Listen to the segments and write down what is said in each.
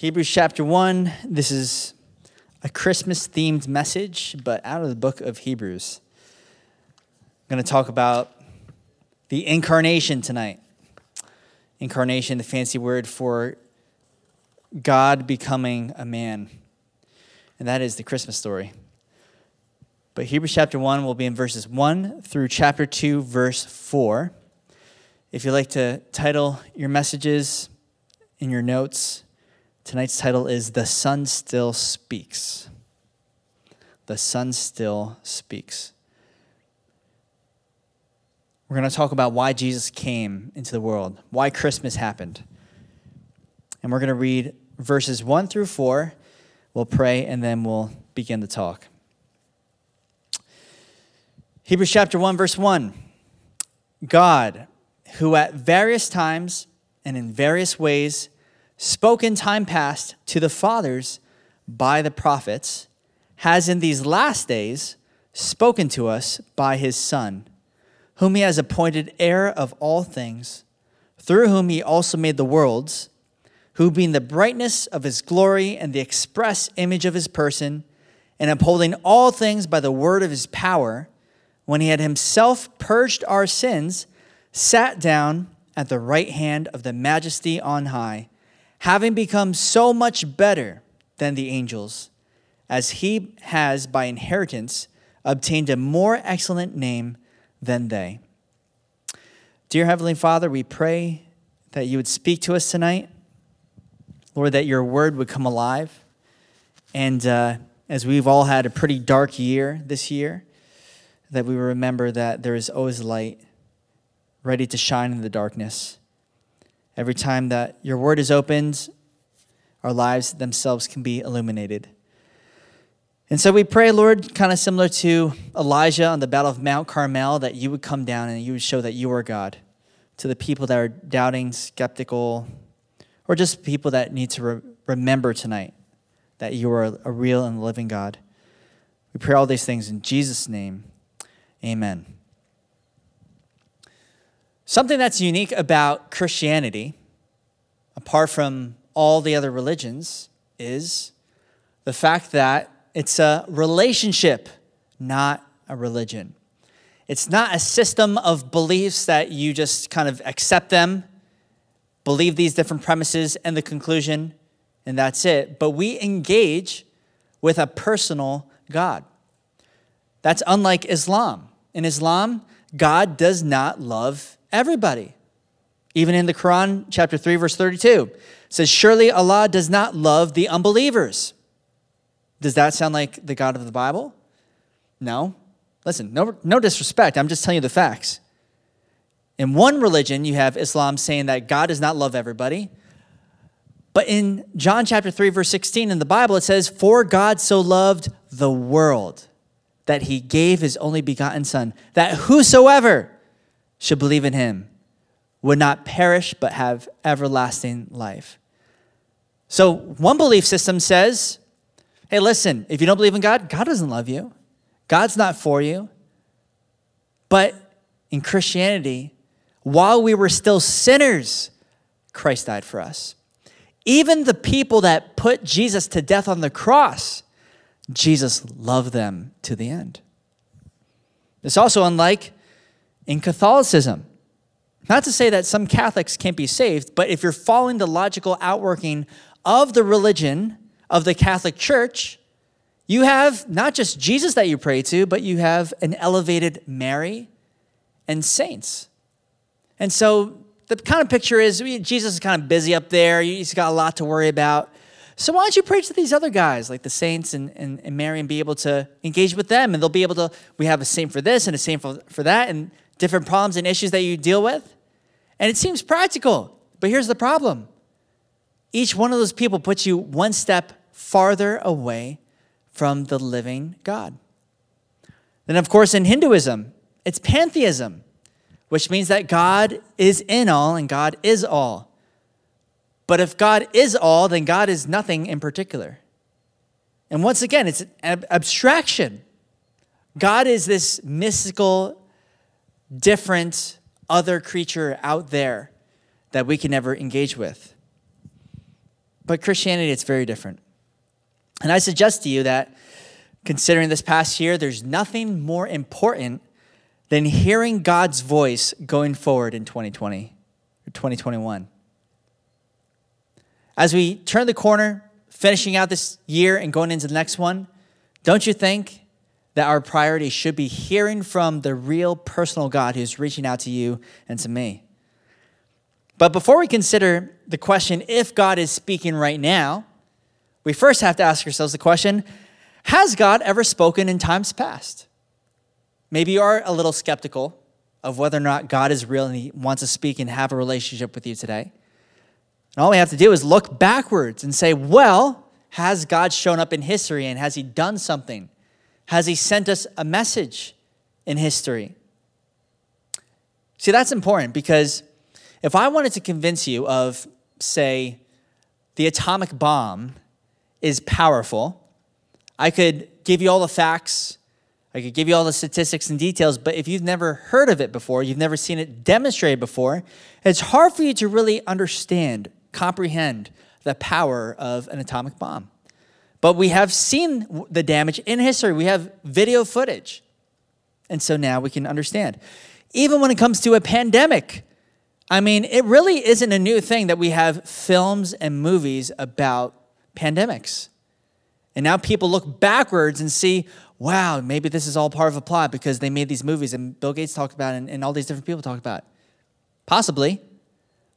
Hebrews chapter 1. This is a Christmas themed message, but out of the book of Hebrews. I'm going to talk about the incarnation tonight. Incarnation, the fancy word for God becoming a man. And that is the Christmas story. But Hebrews chapter 1 will be in verses 1 through chapter 2, verse 4. If you'd like to title your messages in your notes, tonight's title is The Son Still Speaks. The Son Still Speaks. We're going to talk about why Jesus came into the world, why Christmas happened. And we're going to read verses 1 through 4. We'll pray and then we'll begin the talk. Hebrews chapter 1, verse 1. God, who at various times and in various ways spoke in time past to the fathers by the prophets, has in these last days spoken to us by his Son, whom he has appointed heir of all things, through whom he also made the worlds, who being the brightness of his glory and the express image of his person, and upholding all things by the word of his power, when he had himself purged our sins, sat down at the right hand of the majesty on high, having become so much better than the angels, as he has by inheritance obtained a more excellent name than they. Dear Heavenly Father, we pray that you would speak to us tonight. Lord, that your word would come alive. And uh, as we've all had a pretty dark year this year, that we remember that there is always light ready to shine in the darkness. Every time that your word is opened, our lives themselves can be illuminated. And so we pray, Lord, kind of similar to Elijah on the Battle of Mount Carmel, that you would come down and you would show that you are God to the people that are doubting, skeptical, or just people that need to re- remember tonight that you are a real and living God. We pray all these things in Jesus' name. Amen. Something that's unique about Christianity, apart from all the other religions, is the fact that it's a relationship, not a religion. It's not a system of beliefs that you just kind of accept them, believe these different premises and the conclusion, and that's it. But we engage with a personal God. That's unlike Islam. In Islam, God does not love everybody. Even in the Quran, chapter 3, verse 32, says, Surely Allah does not love the unbelievers. Does that sound like the God of the Bible? No. Listen, no, no disrespect. I'm just telling you the facts. In one religion, you have Islam saying that God does not love everybody. But in John chapter 3, verse 16 in the Bible, it says, For God so loved the world that he gave his only begotten Son, that whosoever should believe in him would not perish but have everlasting life. So, one belief system says, hey, listen, if you don't believe in God, God doesn't love you, God's not for you. But in Christianity, while we were still sinners, Christ died for us. Even the people that put Jesus to death on the cross, Jesus loved them to the end. It's also unlike in Catholicism. Not to say that some Catholics can't be saved, but if you're following the logical outworking of the religion of the Catholic Church, you have not just Jesus that you pray to, but you have an elevated Mary and saints. And so the kind of picture is Jesus is kind of busy up there, he's got a lot to worry about. So why don't you preach to these other guys like the saints and, and, and Mary and be able to engage with them? And they'll be able to, we have a saint for this and a saint for, for that and different problems and issues that you deal with. And it seems practical. But here's the problem each one of those people puts you one step farther away from the living God. Then, of course, in Hinduism, it's pantheism, which means that God is in all and God is all. But if God is all, then God is nothing in particular. And once again, it's an abstraction. God is this mystical, different, other creature out there that we can never engage with. But Christianity, it's very different. And I suggest to you that considering this past year, there's nothing more important than hearing God's voice going forward in 2020 or 2021. As we turn the corner, finishing out this year and going into the next one, don't you think that our priority should be hearing from the real personal God who's reaching out to you and to me? But before we consider the question if God is speaking right now, we first have to ask ourselves the question Has God ever spoken in times past? Maybe you are a little skeptical of whether or not God is real and He wants to speak and have a relationship with you today. And all we have to do is look backwards and say, well, has God shown up in history and has He done something? Has He sent us a message in history? See, that's important because if I wanted to convince you of, say, the atomic bomb is powerful, I could give you all the facts, I could give you all the statistics and details, but if you've never heard of it before, you've never seen it demonstrated before, it's hard for you to really understand, comprehend the power of an atomic bomb. But we have seen the damage in history, we have video footage. And so now we can understand. Even when it comes to a pandemic, I mean, it really isn't a new thing that we have films and movies about pandemics. And now people look backwards and see, wow, maybe this is all part of a plot because they made these movies and Bill Gates talked about it and, and all these different people talked about it. Possibly.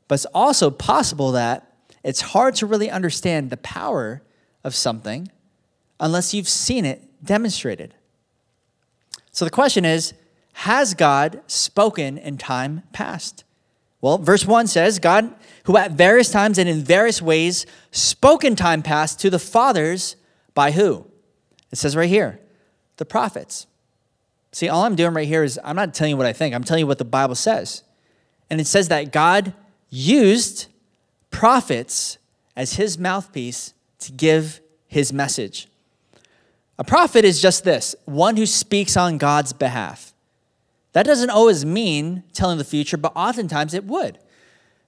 But it's also possible that it's hard to really understand the power of something unless you've seen it demonstrated. So the question is Has God spoken in time past? Well, verse 1 says, God, who at various times and in various ways spoke in time past to the fathers by who? It says right here, the prophets. See, all I'm doing right here is I'm not telling you what I think, I'm telling you what the Bible says. And it says that God used prophets as his mouthpiece to give his message. A prophet is just this one who speaks on God's behalf. That doesn't always mean telling the future, but oftentimes it would,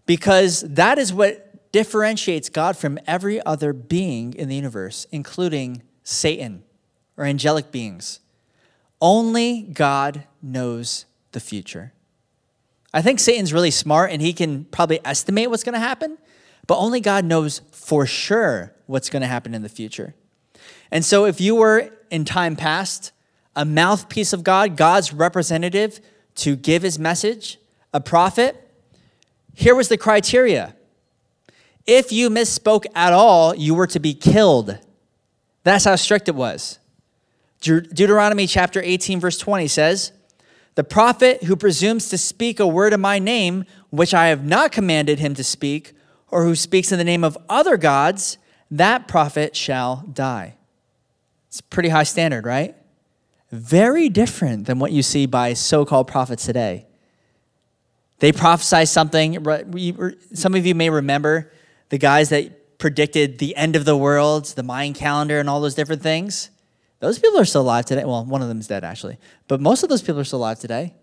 because that is what differentiates God from every other being in the universe, including Satan or angelic beings. Only God knows the future. I think Satan's really smart and he can probably estimate what's going to happen, but only God knows for sure what's going to happen in the future. And so if you were in time past a mouthpiece of God, God's representative to give his message, a prophet, here was the criteria. If you misspoke at all, you were to be killed. That's how strict it was. Deuteronomy chapter 18, verse 20 says, The prophet who presumes to speak a word in my name, which I have not commanded him to speak, or who speaks in the name of other gods, that prophet shall die. It's a pretty high standard, right? Very different than what you see by so called prophets today. They prophesy something. Some of you may remember the guys that predicted the end of the world, the Mayan calendar, and all those different things. Those people are still alive today. Well, one of them is dead, actually. But most of those people are still alive today.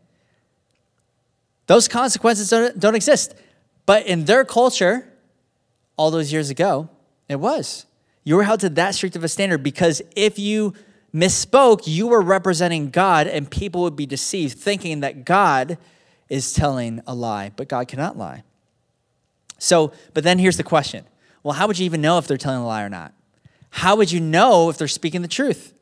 Those consequences don't, don't exist. But in their culture, all those years ago, it was. You were held to that strict of a standard because if you misspoke, you were representing God and people would be deceived, thinking that God is telling a lie, but God cannot lie. So, but then here's the question well, how would you even know if they're telling a lie or not? How would you know if they're speaking the truth?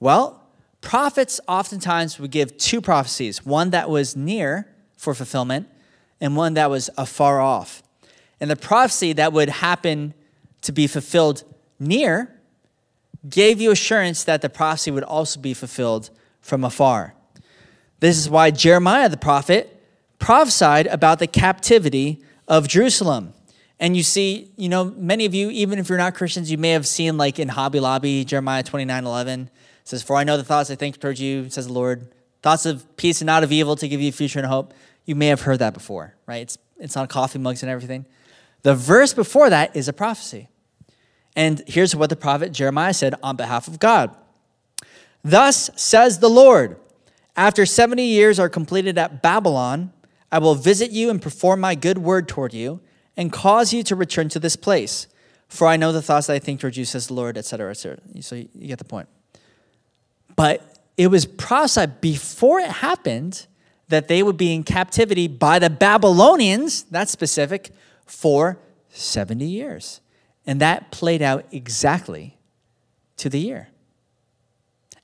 Well, prophets oftentimes would give two prophecies one that was near for fulfillment and one that was afar off. And the prophecy that would happen to be fulfilled near gave you assurance that the prophecy would also be fulfilled from afar. This is why Jeremiah the prophet prophesied about the captivity of Jerusalem. And you see, you know, many of you, even if you're not Christians, you may have seen like in Hobby Lobby, Jeremiah 29 11 says, For I know the thoughts I think towards you, says the Lord, thoughts of peace and not of evil to give you future and hope. You may have heard that before, right? It's, it's on coffee mugs and everything. The verse before that is a prophecy. And here's what the prophet Jeremiah said on behalf of God Thus says the Lord, after 70 years are completed at Babylon, I will visit you and perform my good word toward you and cause you to return to this place. For I know the thoughts that I think toward you, says the Lord, etc., etc. So you get the point. But it was prophesied before it happened that they would be in captivity by the Babylonians, that's specific, for 70 years. And that played out exactly to the year.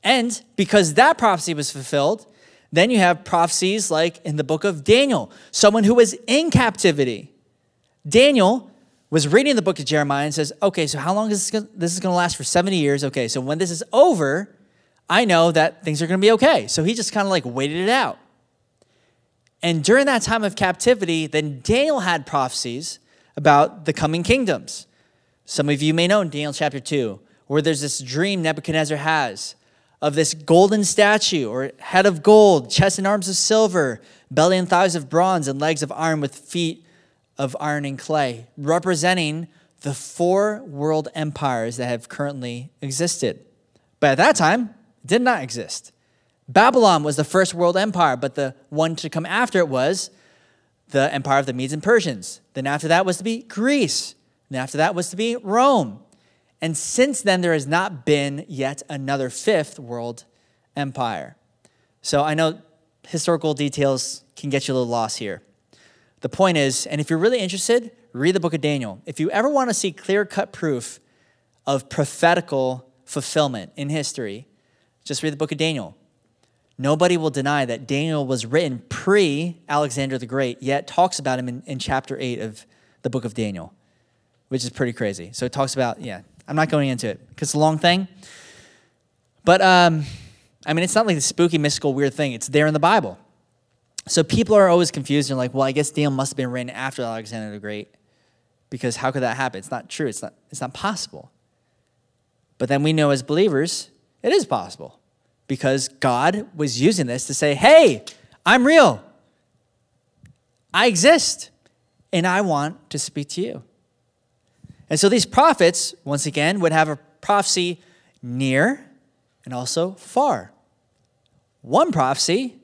And because that prophecy was fulfilled, then you have prophecies like in the book of Daniel, someone who was in captivity. Daniel was reading the book of Jeremiah and says, okay, so how long is this going this is to last for 70 years? Okay, so when this is over, I know that things are going to be okay. So he just kind of like waited it out. And during that time of captivity, then Daniel had prophecies about the coming kingdoms. Some of you may know in Daniel chapter 2, where there's this dream Nebuchadnezzar has of this golden statue or head of gold, chest and arms of silver, belly and thighs of bronze, and legs of iron with feet of iron and clay, representing the four world empires that have currently existed. But at that time, did not exist. Babylon was the first world empire, but the one to come after it was the empire of the Medes and Persians. Then after that was to be Greece. And after that was to be Rome. And since then, there has not been yet another fifth world empire. So I know historical details can get you a little lost here. The point is, and if you're really interested, read the book of Daniel. If you ever want to see clear cut proof of prophetical fulfillment in history, just read the book of Daniel. Nobody will deny that Daniel was written pre Alexander the Great, yet talks about him in, in chapter 8 of the book of Daniel, which is pretty crazy. So it talks about, yeah, I'm not going into it because it's a long thing. But, um, I mean, it's not like the spooky, mystical, weird thing. It's there in the Bible. So people are always confused and like, well, I guess Daniel must have been written after Alexander the Great because how could that happen? It's not true. It's not, it's not possible. But then we know as believers, it is possible because God was using this to say, hey, I'm real. I exist and I want to speak to you. And so these prophets, once again, would have a prophecy near and also far. One prophecy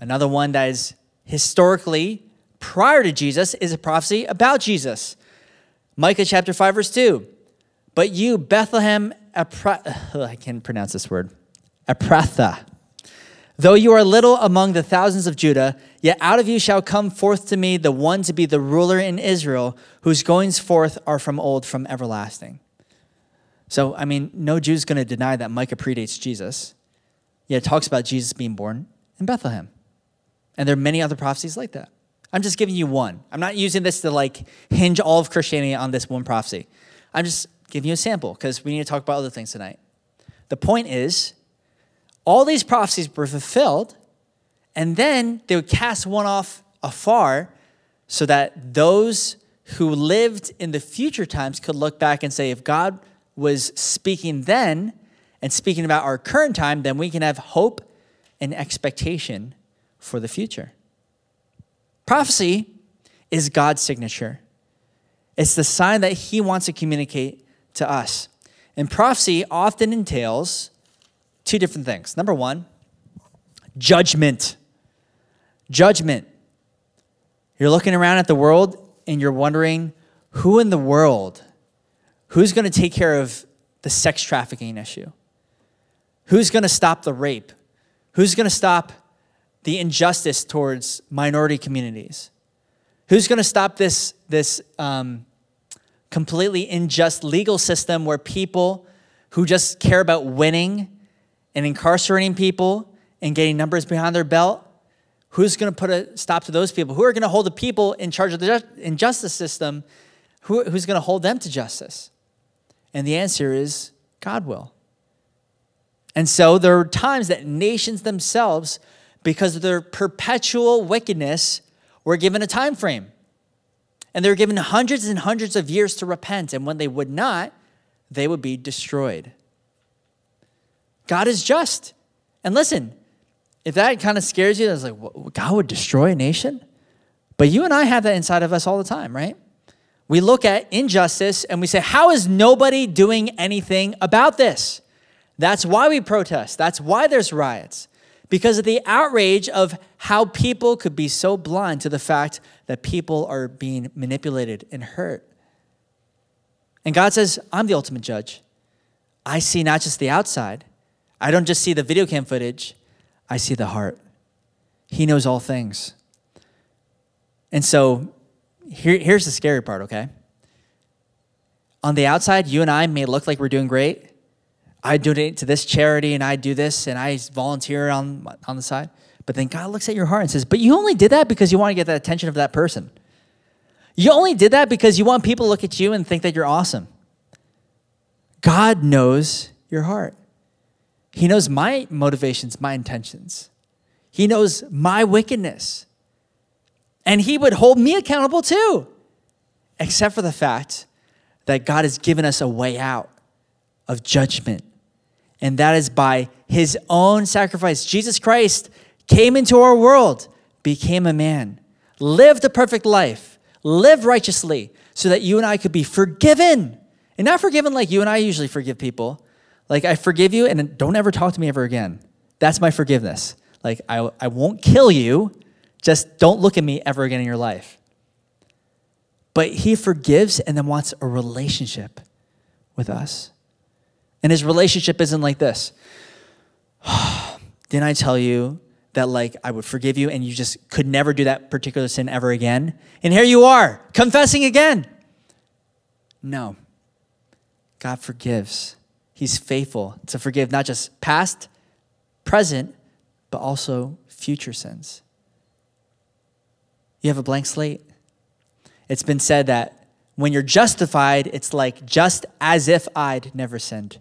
Another one that is historically prior to Jesus is a prophecy about Jesus. Micah chapter 5, verse 2. But you, Bethlehem, I can't pronounce this word, Ephrathah. Though you are little among the thousands of Judah, yet out of you shall come forth to me the one to be the ruler in Israel, whose goings forth are from old, from everlasting. So, I mean, no Jew's going to deny that Micah predates Jesus. Yet it talks about Jesus being born in Bethlehem. And there are many other prophecies like that. I'm just giving you one. I'm not using this to like hinge all of Christianity on this one prophecy. I'm just giving you a sample because we need to talk about other things tonight. The point is, all these prophecies were fulfilled, and then they would cast one off afar so that those who lived in the future times could look back and say, if God was speaking then and speaking about our current time, then we can have hope and expectation for the future. Prophecy is God's signature, it's the sign that He wants to communicate to us. And prophecy often entails two different things. Number one, judgment. Judgment. You're looking around at the world and you're wondering who in the world, who's going to take care of the sex trafficking issue? Who's going to stop the rape? Who's going to stop the injustice towards minority communities? Who's going to stop this, this um, completely unjust legal system where people who just care about winning and incarcerating people and getting numbers behind their belt? Who's going to put a stop to those people? Who are going to hold the people in charge of the injustice system? Who, who's going to hold them to justice? And the answer is God will. And so there are times that nations themselves because of their perpetual wickedness, were given a time frame. And they were given hundreds and hundreds of years to repent. And when they would not, they would be destroyed. God is just. And listen, if that kind of scares you, that's like, God would destroy a nation? But you and I have that inside of us all the time, right? We look at injustice and we say, How is nobody doing anything about this? That's why we protest. That's why there's riots because of the outrage of how people could be so blind to the fact that people are being manipulated and hurt. And God says, I'm the ultimate judge. I see not just the outside, I don't just see the video cam footage, I see the heart. He knows all things. And so here, here's the scary part, okay? On the outside, you and I may look like we're doing great. I donate to this charity and I do this and I volunteer on, on the side. But then God looks at your heart and says, But you only did that because you want to get the attention of that person. You only did that because you want people to look at you and think that you're awesome. God knows your heart. He knows my motivations, my intentions. He knows my wickedness. And He would hold me accountable too, except for the fact that God has given us a way out of judgment. And that is by His own sacrifice. Jesus Christ came into our world, became a man, lived a perfect life, lived righteously, so that you and I could be forgiven. And not forgiven like you and I usually forgive people. Like, I forgive you and don't ever talk to me ever again. That's my forgiveness. Like, I, I won't kill you, just don't look at me ever again in your life. But he forgives and then wants a relationship with us. And his relationship isn't like this. Didn't I tell you that like I would forgive you and you just could never do that particular sin ever again? And here you are, confessing again. No. God forgives. He's faithful to forgive not just past, present, but also future sins. You have a blank slate. It's been said that when you're justified, it's like just as if I'd never sinned.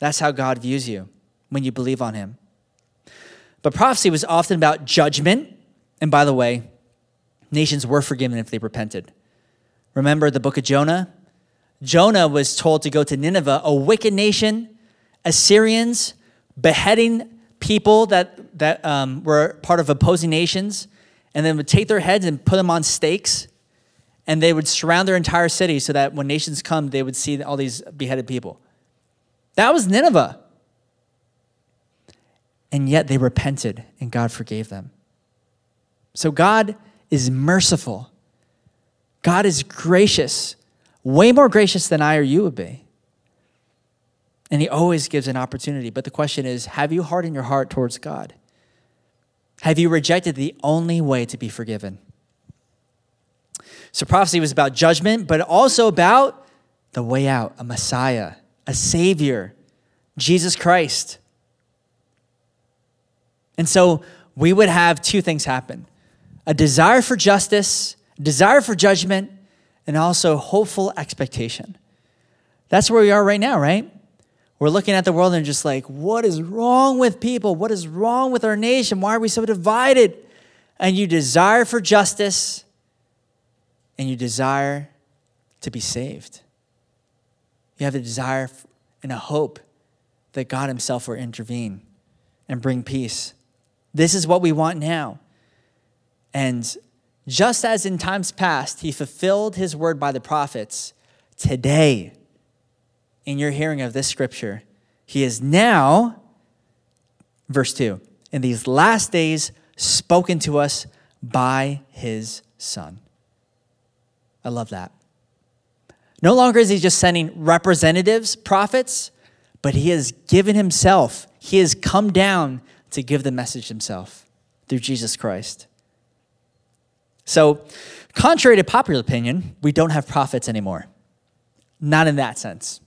That's how God views you when you believe on Him. But prophecy was often about judgment. And by the way, nations were forgiven if they repented. Remember the book of Jonah? Jonah was told to go to Nineveh, a wicked nation, Assyrians beheading people that, that um, were part of opposing nations, and then would take their heads and put them on stakes, and they would surround their entire city so that when nations come, they would see all these beheaded people. That was Nineveh. And yet they repented, and God forgave them. So God is merciful. God is gracious way more gracious than I or you would be. And he always gives an opportunity. But the question is have you hardened your heart towards God? Have you rejected the only way to be forgiven? So, prophecy was about judgment, but also about the way out a Messiah, a Savior, Jesus Christ. And so, we would have two things happen a desire for justice, desire for judgment, and also hopeful expectation. That's where we are right now, right? We're looking at the world and just like, what is wrong with people? What is wrong with our nation? Why are we so divided? And you desire for justice and you desire to be saved. You have a desire and a hope that God Himself will intervene and bring peace. This is what we want now. And just as in times past he fulfilled his word by the prophets, today, in your hearing of this scripture, he is now, verse 2, in these last days spoken to us by his son. I love that. No longer is he just sending representatives, prophets, but he has given himself. He has come down to give the message himself through Jesus Christ. So, contrary to popular opinion, we don't have prophets anymore. Not in that sense.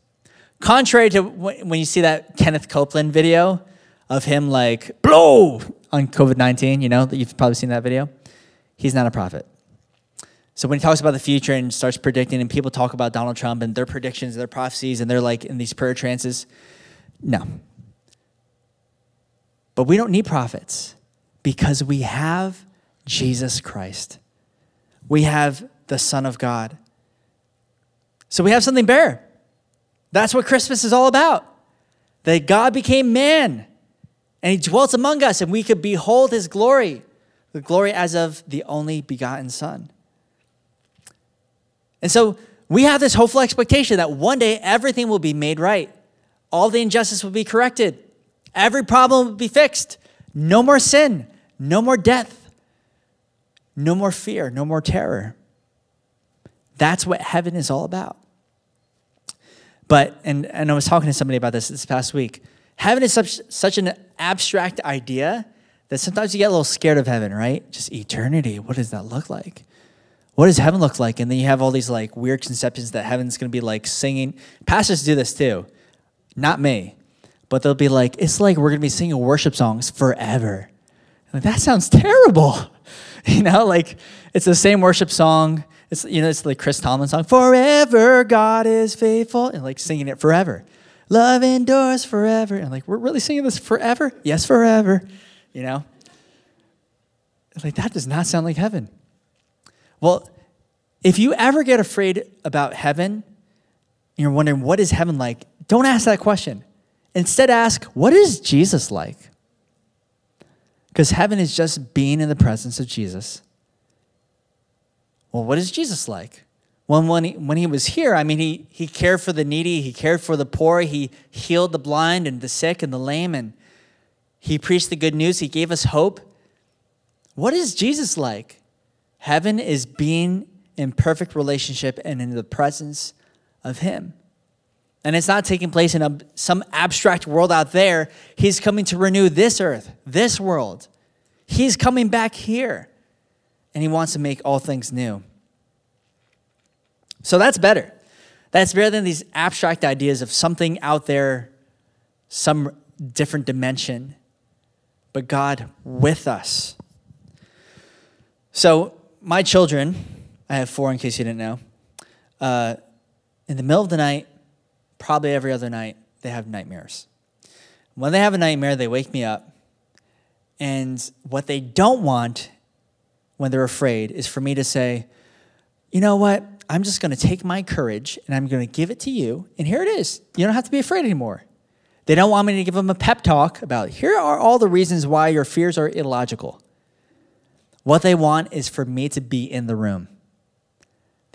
Contrary to when you see that Kenneth Copeland video of him like, blow on COVID 19, you know, that you've probably seen that video. He's not a prophet. So when he talks about the future and starts predicting, and people talk about Donald Trump and their predictions, their prophecies, and they're like in these prayer trances, no. But we don't need prophets because we have Jesus Christ we have the Son of God. So we have something better. That's what Christmas is all about. That God became man and he dwelt among us and we could behold his glory, the glory as of the only begotten Son. And so we have this hopeful expectation that one day everything will be made right. All the injustice will be corrected. Every problem will be fixed. No more sin, no more death, no more fear, no more terror. That's what heaven is all about. But, and, and I was talking to somebody about this this past week. Heaven is such, such an abstract idea that sometimes you get a little scared of heaven, right? Just eternity. What does that look like? What does heaven look like? And then you have all these like weird conceptions that heaven's going to be like singing. Pastors do this too, not me, but they'll be like, it's like we're going to be singing worship songs forever. Like, that sounds terrible. You know, like it's the same worship song. It's you know, it's like Chris Tomlin song, "Forever God is faithful," and like singing it forever. Love endures forever, and like we're really singing this forever. Yes, forever. You know, like that does not sound like heaven. Well, if you ever get afraid about heaven, you're wondering what is heaven like, don't ask that question. Instead, ask, what is Jesus like? Because heaven is just being in the presence of Jesus. Well, what is Jesus like? Well, when he, when he was here, I mean, he, he cared for the needy, he cared for the poor, he healed the blind and the sick and the lame, and he preached the good news, he gave us hope. What is Jesus like? Heaven is being in perfect relationship and in the presence of him. And it's not taking place in a, some abstract world out there. He's coming to renew this earth, this world. He's coming back here. And he wants to make all things new. So that's better. That's better than these abstract ideas of something out there, some different dimension, but God with us. So, my children, I have four in case you didn't know, uh, in the middle of the night, probably every other night, they have nightmares. When they have a nightmare, they wake me up. And what they don't want when they're afraid is for me to say, you know what? I'm just going to take my courage and I'm going to give it to you. And here it is. You don't have to be afraid anymore. They don't want me to give them a pep talk about here are all the reasons why your fears are illogical. What they want is for me to be in the room.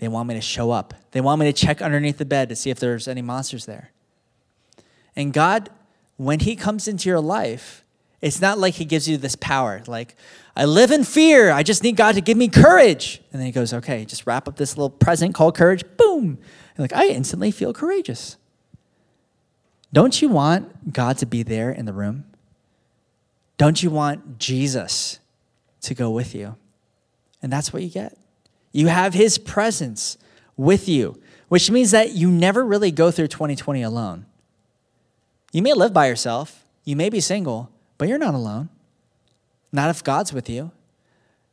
They want me to show up. They want me to check underneath the bed to see if there's any monsters there. And God, when He comes into your life, it's not like He gives you this power, like, I live in fear. I just need God to give me courage. And then He goes, okay, just wrap up this little present called courage. Boom. And like, I instantly feel courageous. Don't you want God to be there in the room? Don't you want Jesus to go with you? And that's what you get. You have his presence with you, which means that you never really go through 2020 alone. You may live by yourself, you may be single, but you're not alone. Not if God's with you.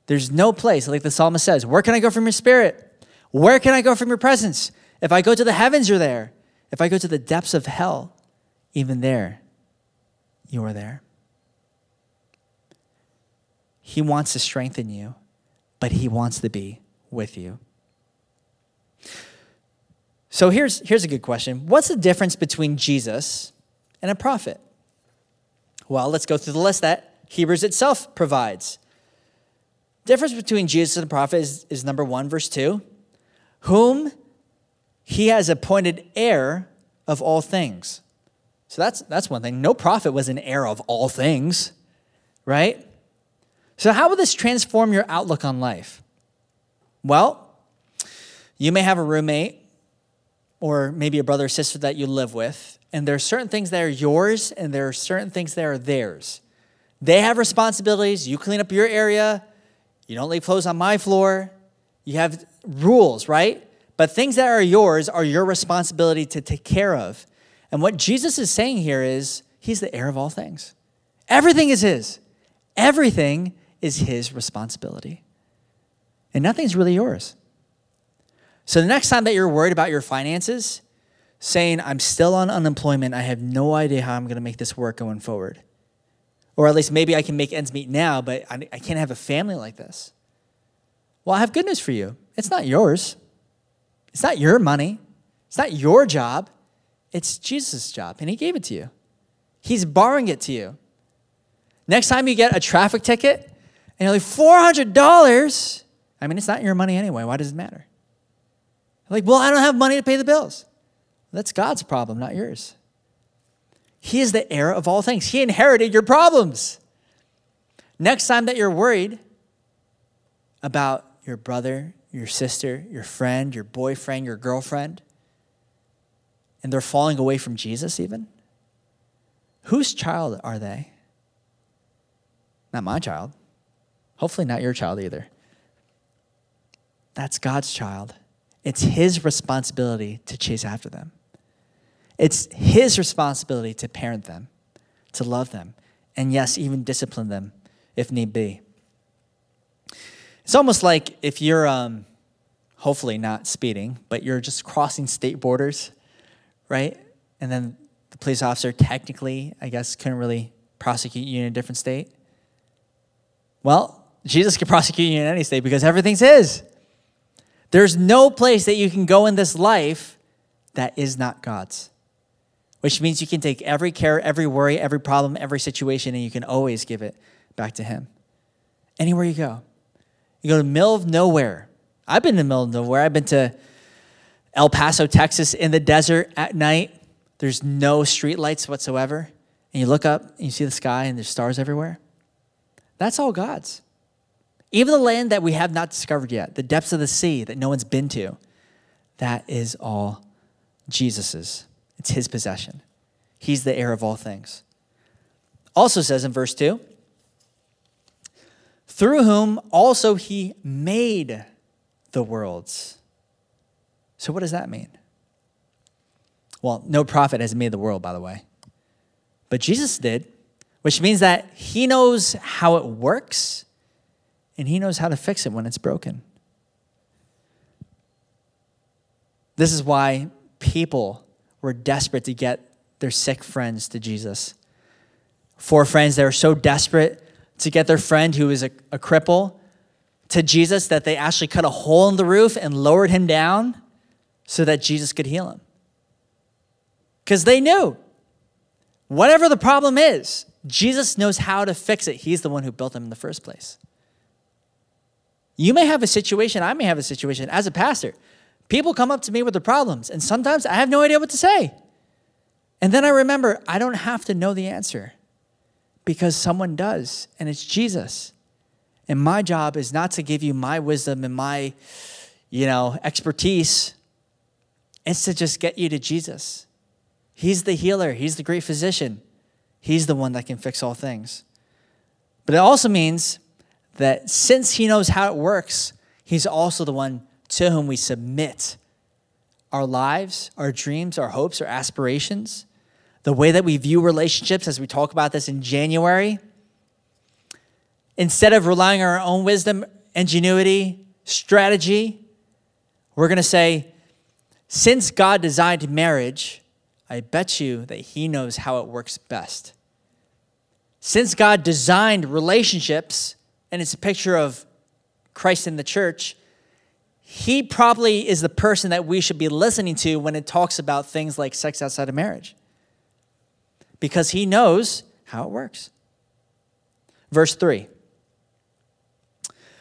There's no place, like the psalmist says, where can I go from your spirit? Where can I go from your presence? If I go to the heavens, you're there. If I go to the depths of hell, even there, you are there. He wants to strengthen you, but he wants to be with you. So here's, here's a good question What's the difference between Jesus and a prophet? Well, let's go through the list that Hebrews itself provides. Difference between Jesus and the prophet is, is number one, verse two, whom he has appointed heir of all things. So that's, that's one thing. No prophet was an heir of all things, right? So, how will this transform your outlook on life? Well, you may have a roommate or maybe a brother or sister that you live with, and there are certain things that are yours and there are certain things that are theirs. They have responsibilities. You clean up your area. You don't leave clothes on my floor. You have rules, right? But things that are yours are your responsibility to take care of. And what Jesus is saying here is he's the heir of all things. Everything is his. Everything is his responsibility and nothing's really yours. So the next time that you're worried about your finances, saying, I'm still on unemployment, I have no idea how I'm going to make this work going forward. Or at least maybe I can make ends meet now, but I, I can't have a family like this. Well, I have good news for you. It's not yours, it's not your money, it's not your job. It's Jesus' job, and He gave it to you. He's borrowing it to you. Next time you get a traffic ticket and you're like, $400, I mean, it's not your money anyway. Why does it matter? Like, well, I don't have money to pay the bills. That's God's problem, not yours. He is the heir of all things. He inherited your problems. Next time that you're worried about your brother, your sister, your friend, your boyfriend, your girlfriend, and they're falling away from Jesus, even? Whose child are they? Not my child. Hopefully, not your child either. That's God's child. It's His responsibility to chase after them. It's His responsibility to parent them, to love them, and yes, even discipline them if need be. It's almost like if you're, um, hopefully not speeding, but you're just crossing state borders, right? And then the police officer technically, I guess, couldn't really prosecute you in a different state. Well, Jesus can prosecute you in any state because everything's His. There's no place that you can go in this life that is not God's, which means you can take every care, every worry, every problem, every situation, and you can always give it back to Him. Anywhere you go. You go to the middle of nowhere. I've been in the middle of nowhere. I've been to El Paso, Texas, in the desert at night. There's no street lights whatsoever. And you look up and you see the sky and there's stars everywhere. That's all God's. Even the land that we have not discovered yet, the depths of the sea that no one's been to, that is all Jesus's. It's his possession. He's the heir of all things. Also says in verse 2 through whom also he made the worlds. So, what does that mean? Well, no prophet has made the world, by the way. But Jesus did, which means that he knows how it works and he knows how to fix it when it's broken. This is why people were desperate to get their sick friends to Jesus. Four friends that were so desperate to get their friend who was a, a cripple to Jesus that they actually cut a hole in the roof and lowered him down so that Jesus could heal him. Because they knew whatever the problem is, Jesus knows how to fix it. He's the one who built them in the first place. You may have a situation, I may have a situation as a pastor. People come up to me with their problems, and sometimes I have no idea what to say. And then I remember I don't have to know the answer because someone does, and it's Jesus. And my job is not to give you my wisdom and my, you know, expertise. It's to just get you to Jesus. He's the healer, He's the great physician. He's the one that can fix all things. But it also means that since he knows how it works, he's also the one to whom we submit our lives, our dreams, our hopes, our aspirations, the way that we view relationships, as we talk about this in January. Instead of relying on our own wisdom, ingenuity, strategy, we're going to say, since God designed marriage, I bet you that He knows how it works best. Since God designed relationships, and it's a picture of Christ in the church, he probably is the person that we should be listening to when it talks about things like sex outside of marriage. Because he knows how it works. Verse 3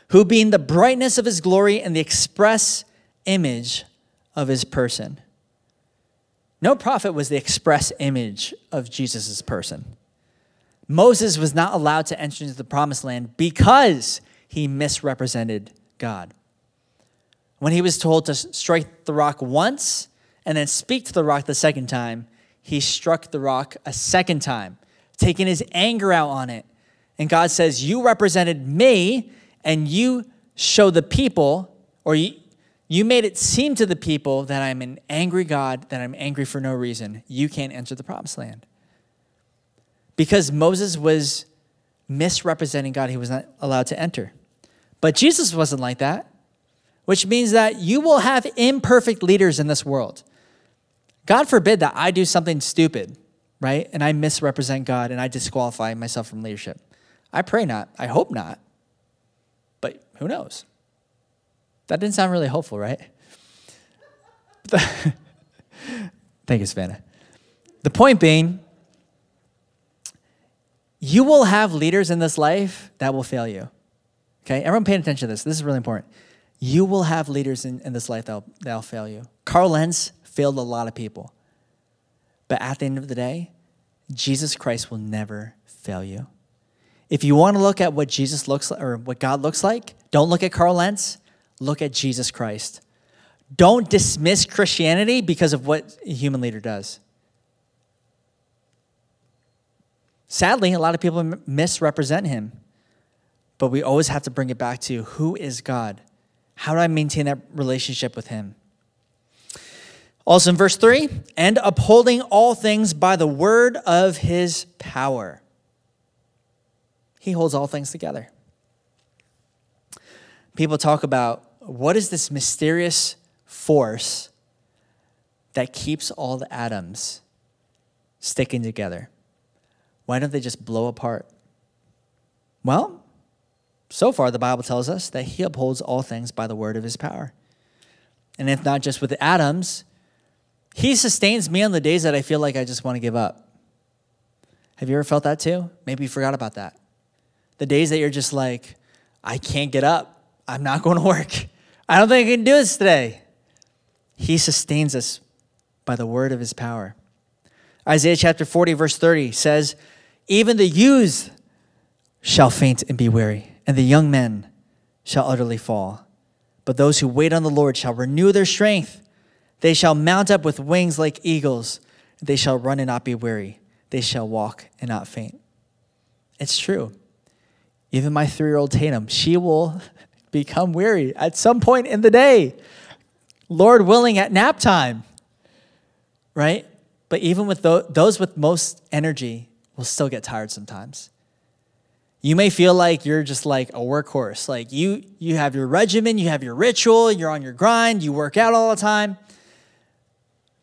Who being the brightness of his glory and the express image of his person. No prophet was the express image of Jesus' person. Moses was not allowed to enter into the promised land because he misrepresented God. When he was told to strike the rock once and then speak to the rock the second time, he struck the rock a second time, taking his anger out on it. And God says, You represented me, and you show the people, or you, you made it seem to the people that I'm an angry God, that I'm angry for no reason. You can't enter the promised land because Moses was misrepresenting God, he was not allowed to enter. But Jesus wasn't like that, which means that you will have imperfect leaders in this world. God forbid that I do something stupid, right? And I misrepresent God and I disqualify myself from leadership. I pray not. I hope not. But who knows? That didn't sound really hopeful, right? Thank you, Savannah. The point being, you will have leaders in this life that will fail you. Okay, everyone paying attention to this. This is really important. You will have leaders in, in this life that'll, that'll fail you. Carl Lentz failed a lot of people. But at the end of the day, Jesus Christ will never fail you. If you want to look at what Jesus looks like or what God looks like, don't look at Carl Lentz, look at Jesus Christ. don't dismiss Christianity because of what a human leader does. Sadly, a lot of people misrepresent him, but we always have to bring it back to who is God? How do I maintain that relationship with him? Also in verse 3, and upholding all things by the word of his power. He holds all things together. People talk about what is this mysterious force that keeps all the atoms sticking together? Why don't they just blow apart? Well, so far the Bible tells us that he upholds all things by the word of his power. And if not just with atoms, he sustains me on the days that I feel like I just want to give up. Have you ever felt that too? Maybe you forgot about that. The days that you're just like, I can't get up. I'm not going to work. I don't think I can do this today. He sustains us by the word of his power. Isaiah chapter 40, verse 30 says, Even the youths shall faint and be weary, and the young men shall utterly fall. But those who wait on the Lord shall renew their strength. They shall mount up with wings like eagles. They shall run and not be weary. They shall walk and not faint. It's true. Even my three year old Tatum, she will become weary at some point in the day. Lord willing, at nap time, right? But even with those with most energy will still get tired sometimes. You may feel like you're just like a workhorse. Like you you have your regimen, you have your ritual, you're on your grind, you work out all the time.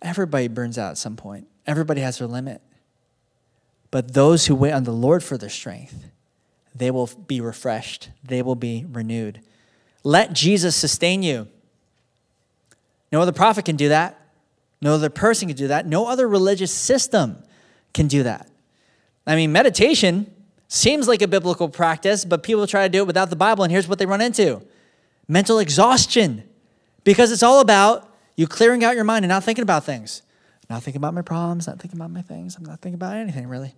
Everybody burns out at some point. Everybody has their limit. But those who wait on the Lord for their strength, they will be refreshed. They will be renewed. Let Jesus sustain you. No other prophet can do that. No other person can do that. No other religious system can do that. I mean, meditation seems like a biblical practice, but people try to do it without the Bible, and here's what they run into mental exhaustion because it's all about you clearing out your mind and not thinking about things. Not thinking about my problems, not thinking about my things. I'm not thinking about anything really.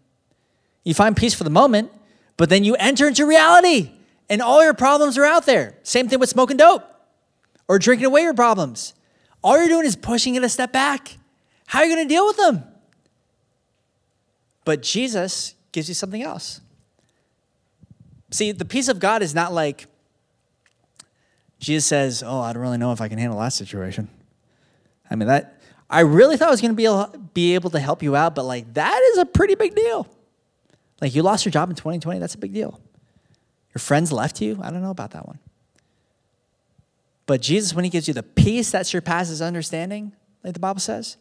You find peace for the moment, but then you enter into reality and all your problems are out there. Same thing with smoking dope or drinking away your problems. All you're doing is pushing it a step back. How are you going to deal with them? But Jesus gives you something else. See, the peace of God is not like Jesus says, Oh, I don't really know if I can handle that situation. I mean, that I really thought I was going to be able, be able to help you out, but like that is a pretty big deal. Like you lost your job in 2020, that's a big deal. Your friends left you, I don't know about that one. But Jesus, when he gives you the peace that surpasses understanding, like the Bible says,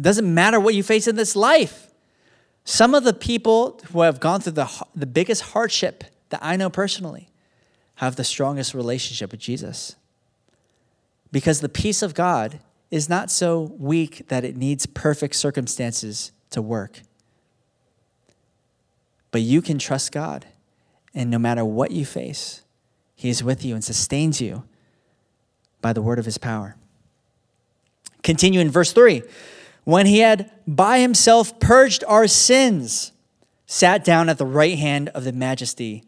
doesn't matter what you face in this life. Some of the people who have gone through the, the biggest hardship that I know personally have the strongest relationship with Jesus. Because the peace of God is not so weak that it needs perfect circumstances to work. But you can trust God, and no matter what you face, He is with you and sustains you by the word of His power. Continue in verse 3 when He had by Himself purged our sins, sat down at the right hand of the majesty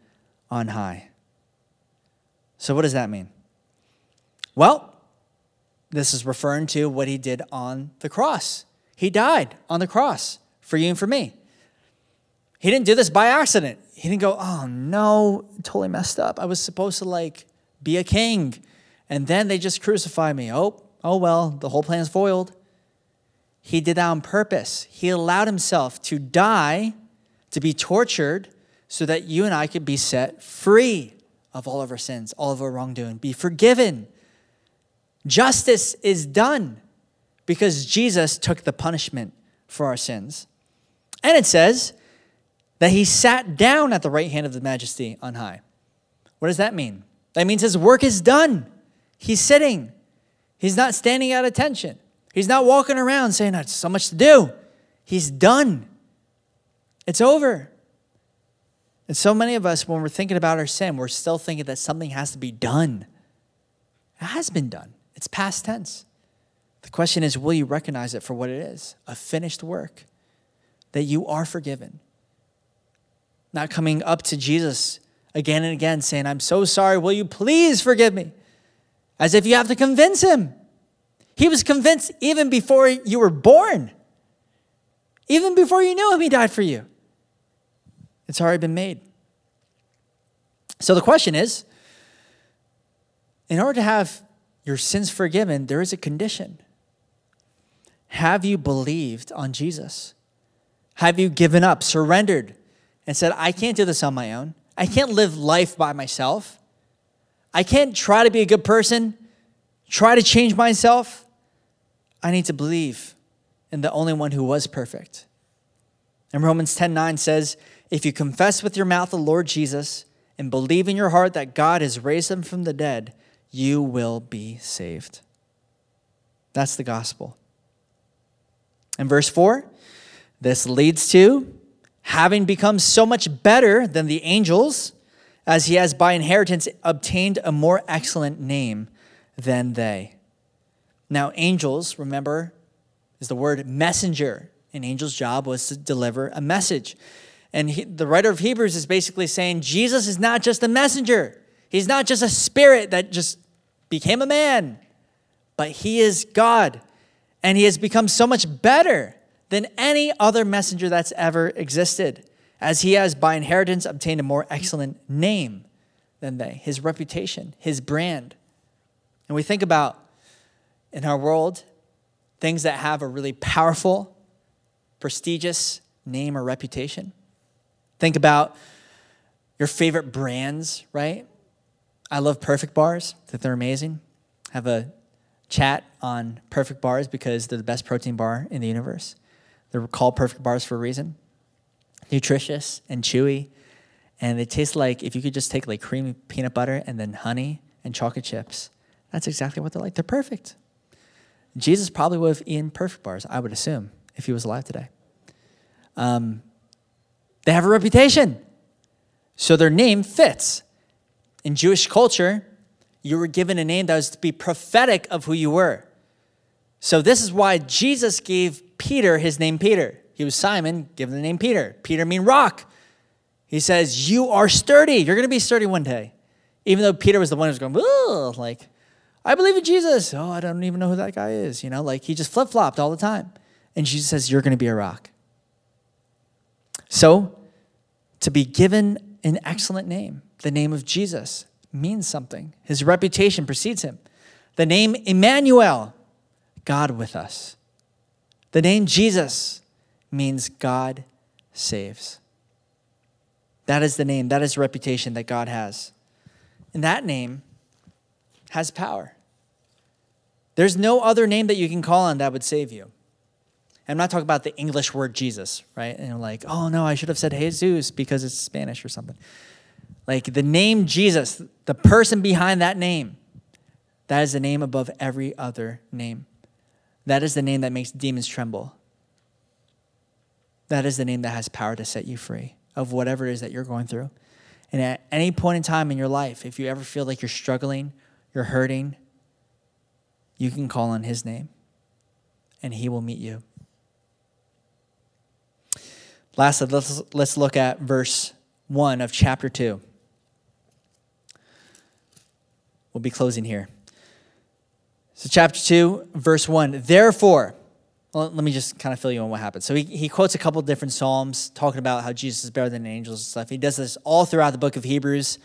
on high. So, what does that mean? Well, this is referring to what he did on the cross. He died on the cross for you and for me. He didn't do this by accident. He didn't go, oh no, totally messed up. I was supposed to like be a king. And then they just crucify me. Oh, oh well, the whole plan's foiled. He did that on purpose. He allowed himself to die, to be tortured, so that you and I could be set free of all of our sins, all of our wrongdoing, be forgiven Justice is done because Jesus took the punishment for our sins. And it says that he sat down at the right hand of the majesty on high. What does that mean? That means his work is done. He's sitting. He's not standing at attention. He's not walking around saying, "There's so much to do." He's done. It's over. And so many of us, when we're thinking about our sin, we're still thinking that something has to be done. It has been done. It's past tense. The question is will you recognize it for what it is a finished work, that you are forgiven? Not coming up to Jesus again and again saying, I'm so sorry, will you please forgive me? as if you have to convince him. He was convinced even before you were born. Even before you knew him, he died for you. It's already been made. So the question is in order to have your sins forgiven, there is a condition. Have you believed on Jesus? Have you given up, surrendered, and said, I can't do this on my own? I can't live life by myself. I can't try to be a good person, try to change myself. I need to believe in the only one who was perfect. And Romans 10 9 says, If you confess with your mouth the Lord Jesus and believe in your heart that God has raised him from the dead, you will be saved. That's the gospel. And verse 4 this leads to having become so much better than the angels, as he has by inheritance obtained a more excellent name than they. Now, angels, remember, is the word messenger. An angel's job was to deliver a message. And he, the writer of Hebrews is basically saying Jesus is not just a messenger, he's not just a spirit that just became a man, but he is God. And he has become so much better than any other messenger that's ever existed, as he has by inheritance obtained a more excellent name than they, his reputation, his brand. And we think about in our world things that have a really powerful, prestigious name or reputation. Think about your favorite brands, right? I love Perfect Bars, I think they're amazing. Have a chat on Perfect Bars because they're the best protein bar in the universe. They're called Perfect Bars for a reason. Nutritious and chewy. And they taste like if you could just take like creamy peanut butter and then honey and chocolate chips. That's exactly what they're like. They're perfect. Jesus probably would have eaten perfect bars, I would assume, if he was alive today. Um, they have a reputation. So their name fits. In Jewish culture, you were given a name that was to be prophetic of who you were. So this is why Jesus gave Peter his name Peter. He was Simon, given the name Peter. Peter mean rock. He says, You are sturdy. You're going to be sturdy one day. Even though Peter was the one who was going, like, I believe in Jesus. Oh, I don't even know who that guy is. You know, like he just flip flopped all the time. And Jesus says, You're going to be a rock. So, to be given an excellent name, the name of Jesus, means something. His reputation precedes him. The name Emmanuel, God with us. The name Jesus means God saves. That is the name, that is the reputation that God has. And that name has power. There's no other name that you can call on that would save you. I'm not talking about the English word Jesus, right? And you're like, oh no, I should have said Jesus because it's Spanish or something. Like the name Jesus, the person behind that name, that is the name above every other name. That is the name that makes demons tremble. That is the name that has power to set you free of whatever it is that you're going through. And at any point in time in your life, if you ever feel like you're struggling, you're hurting, you can call on his name and he will meet you. Lastly, let's, let's look at verse 1 of chapter 2. We'll be closing here. So, chapter 2, verse 1. Therefore, well, let me just kind of fill you in what happened. So, he, he quotes a couple different Psalms talking about how Jesus is better than angels and stuff. He does this all throughout the book of Hebrews.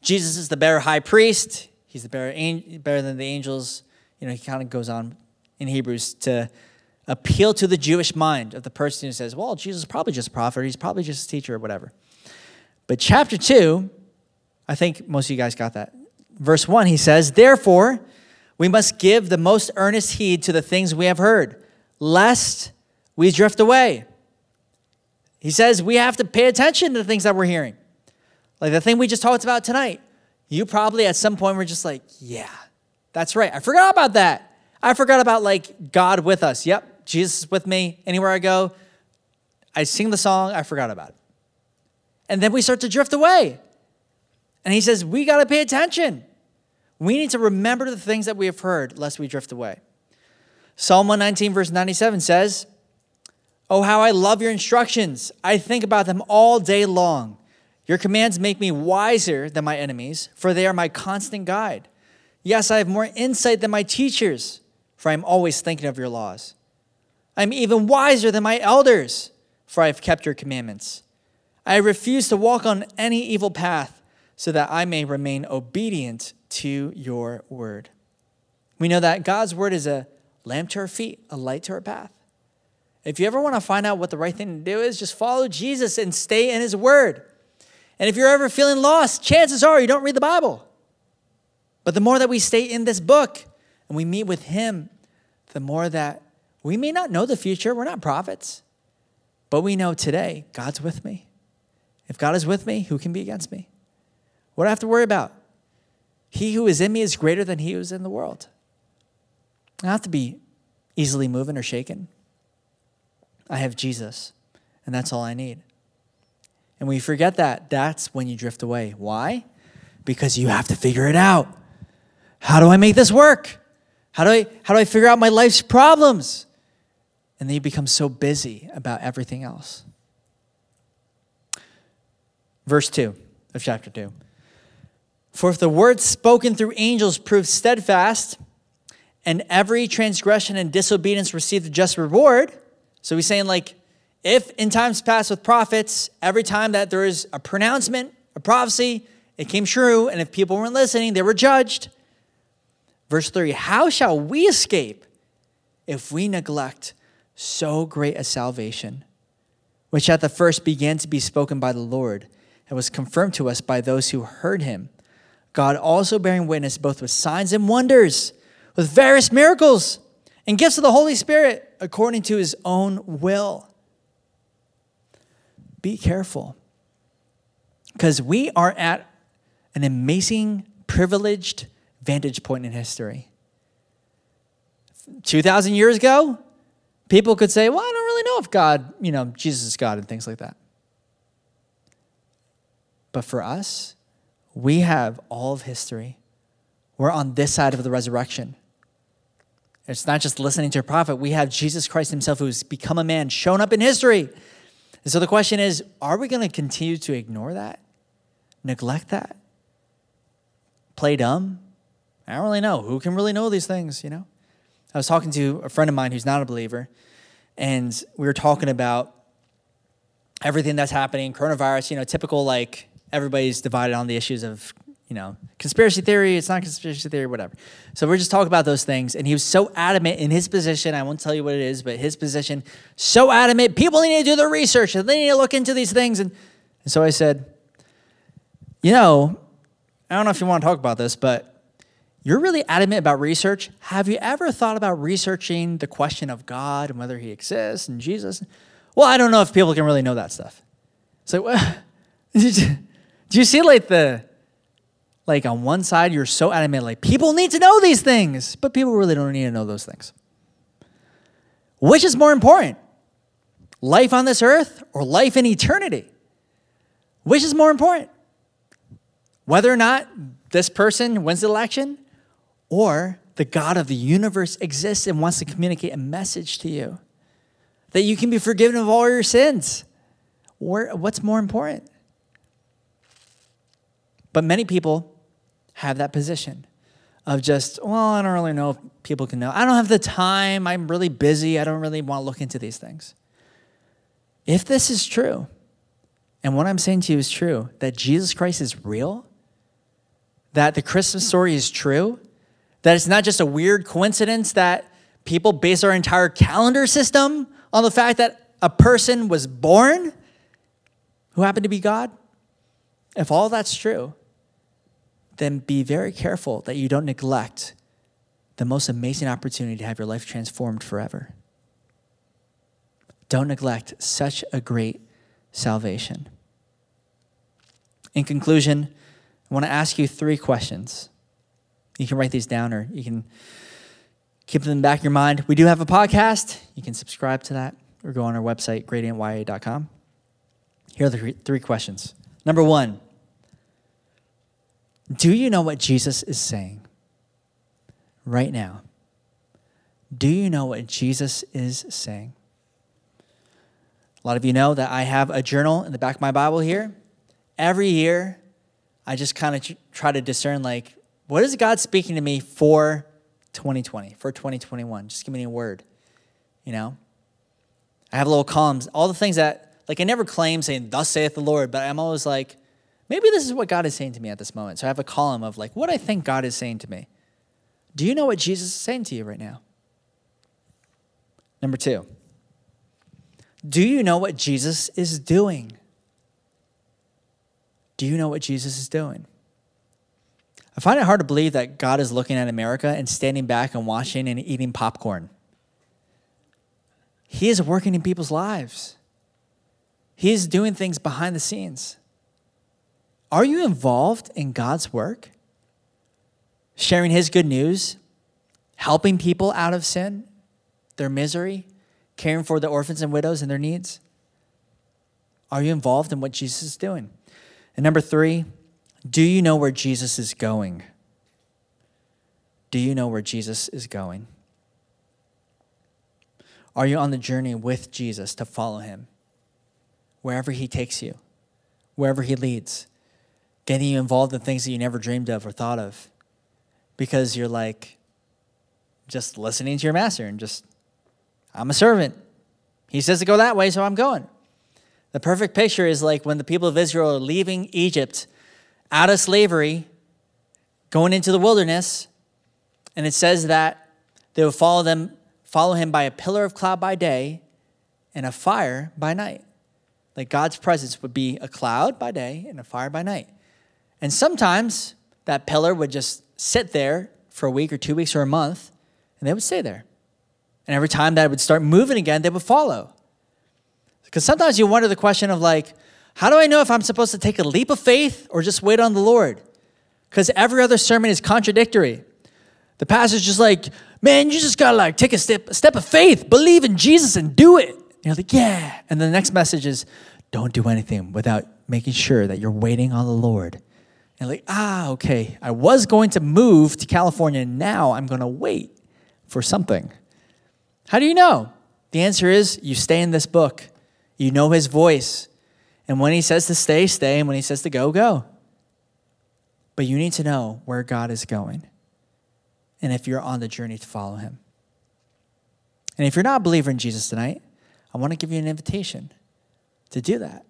Jesus is the better high priest, he's the better, better than the angels. You know, he kind of goes on in Hebrews to appeal to the Jewish mind of the person who says, well, Jesus is probably just a prophet, he's probably just a teacher or whatever. But chapter 2, I think most of you guys got that. Verse 1, he says, Therefore, we must give the most earnest heed to the things we have heard, lest we drift away. He says we have to pay attention to the things that we're hearing. Like the thing we just talked about tonight. You probably at some point were just like, yeah, that's right. I forgot about that. I forgot about like God with us. Yep, Jesus is with me anywhere I go. I sing the song, I forgot about it. And then we start to drift away. And he says, we got to pay attention. We need to remember the things that we have heard, lest we drift away. Psalm 119, verse 97 says, Oh, how I love your instructions. I think about them all day long. Your commands make me wiser than my enemies, for they are my constant guide. Yes, I have more insight than my teachers, for I am always thinking of your laws. I am even wiser than my elders, for I have kept your commandments. I refuse to walk on any evil path, so that I may remain obedient to your word. We know that God's word is a lamp to our feet, a light to our path. If you ever want to find out what the right thing to do is, just follow Jesus and stay in his word. And if you're ever feeling lost, chances are you don't read the Bible. But the more that we stay in this book and we meet with him, the more that we may not know the future. We're not prophets. But we know today God's with me. If God is with me, who can be against me? What do I have to worry about? He who is in me is greater than he who is in the world. I don't have to be easily moving or shaken. I have Jesus, and that's all I need. And when you forget that, that's when you drift away. Why? Because you have to figure it out. How do I make this work? How do I, how do I figure out my life's problems? And then you become so busy about everything else. Verse 2 of chapter 2. For if the word spoken through angels proved steadfast, and every transgression and disobedience received a just reward, so he's saying, like, if in times past with prophets, every time that there is a pronouncement, a prophecy, it came true, and if people weren't listening, they were judged. Verse 3 How shall we escape if we neglect so great a salvation, which at the first began to be spoken by the Lord and was confirmed to us by those who heard him? God also bearing witness both with signs and wonders, with various miracles and gifts of the Holy Spirit according to his own will. Be careful because we are at an amazing, privileged vantage point in history. 2,000 years ago, people could say, well, I don't really know if God, you know, Jesus is God and things like that. But for us, we have all of history. We're on this side of the resurrection. It's not just listening to a prophet. We have Jesus Christ himself who's become a man, shown up in history. And so the question is are we going to continue to ignore that? Neglect that? Play dumb? I don't really know. Who can really know these things, you know? I was talking to a friend of mine who's not a believer, and we were talking about everything that's happening, coronavirus, you know, typical like everybody's divided on the issues of you know, conspiracy theory, it's not conspiracy theory, whatever. So we're just talking about those things. And he was so adamant in his position. I won't tell you what it is, but his position, so adamant. People need to do their research and they need to look into these things. And, and so I said, you know, I don't know if you want to talk about this, but you're really adamant about research. Have you ever thought about researching the question of God and whether he exists and Jesus? Well, I don't know if people can really know that stuff. So, well, do you see like the like on one side you're so adamant like people need to know these things but people really don't need to know those things. Which is more important life on this earth or life in eternity? Which is more important? Whether or not this person wins the election or the god of the universe exists and wants to communicate a message to you that you can be forgiven of all your sins. What's more important? But many people have that position of just, well, I don't really know if people can know. I don't have the time. I'm really busy. I don't really want to look into these things. If this is true, and what I'm saying to you is true, that Jesus Christ is real, that the Christmas story is true, that it's not just a weird coincidence that people base our entire calendar system on the fact that a person was born who happened to be God. If all that's true, then be very careful that you don't neglect the most amazing opportunity to have your life transformed forever. Don't neglect such a great salvation. In conclusion, I want to ask you three questions. You can write these down or you can keep them in the back of your mind. We do have a podcast. You can subscribe to that or go on our website, gradientya.com. Here are the three questions. Number one, do you know what Jesus is saying right now? Do you know what Jesus is saying? A lot of you know that I have a journal in the back of my Bible here. Every year, I just kind of try to discern, like, What is God speaking to me for 2020, for 2021? Just give me a word, you know? I have little columns, all the things that, like, I never claim saying, Thus saith the Lord, but I'm always like, maybe this is what God is saying to me at this moment. So I have a column of, like, what I think God is saying to me. Do you know what Jesus is saying to you right now? Number two, do you know what Jesus is doing? Do you know what Jesus is doing? I find it hard to believe that God is looking at America and standing back and watching and eating popcorn. He is working in people's lives. He is doing things behind the scenes. Are you involved in God's work? Sharing His good news, helping people out of sin, their misery, caring for the orphans and widows and their needs? Are you involved in what Jesus is doing? And number three, do you know where Jesus is going? Do you know where Jesus is going? Are you on the journey with Jesus to follow him? Wherever he takes you, wherever he leads, getting you involved in things that you never dreamed of or thought of because you're like just listening to your master and just, I'm a servant. He says to go that way, so I'm going. The perfect picture is like when the people of Israel are leaving Egypt out of slavery, going into the wilderness, and it says that they would follow them, follow him by a pillar of cloud by day and a fire by night. Like God's presence would be a cloud by day and a fire by night. And sometimes that pillar would just sit there for a week or two weeks or a month, and they would stay there. And every time that would start moving again, they would follow. Because sometimes you wonder the question of like, how do I know if I'm supposed to take a leap of faith or just wait on the Lord? Because every other sermon is contradictory. The pastor's just like, man, you just gotta like take a step, a step of faith, believe in Jesus and do it. And you're like, yeah. And the next message is, don't do anything without making sure that you're waiting on the Lord. And like, ah, okay, I was going to move to California. Now I'm gonna wait for something. How do you know? The answer is you stay in this book. You know his voice. And when he says to stay, stay. And when he says to go, go. But you need to know where God is going and if you're on the journey to follow him. And if you're not a believer in Jesus tonight, I want to give you an invitation to do that.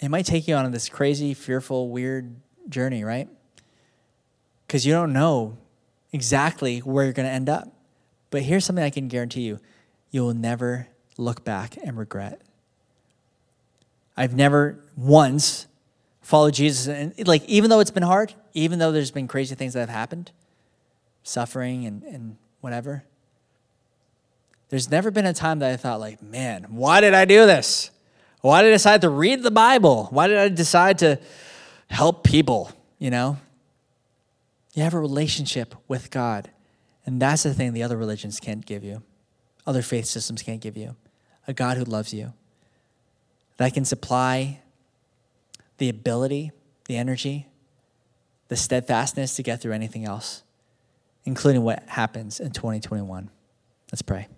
It might take you on this crazy, fearful, weird journey, right? Because you don't know exactly where you're going to end up. But here's something I can guarantee you you will never look back and regret. I've never once followed Jesus. And like, even though it's been hard, even though there's been crazy things that have happened, suffering and, and whatever, there's never been a time that I thought, like, man, why did I do this? Why did I decide to read the Bible? Why did I decide to help people? You know? You have a relationship with God. And that's the thing the other religions can't give you, other faith systems can't give you. A God who loves you, that can supply the ability, the energy, the steadfastness to get through anything else, including what happens in 2021. Let's pray.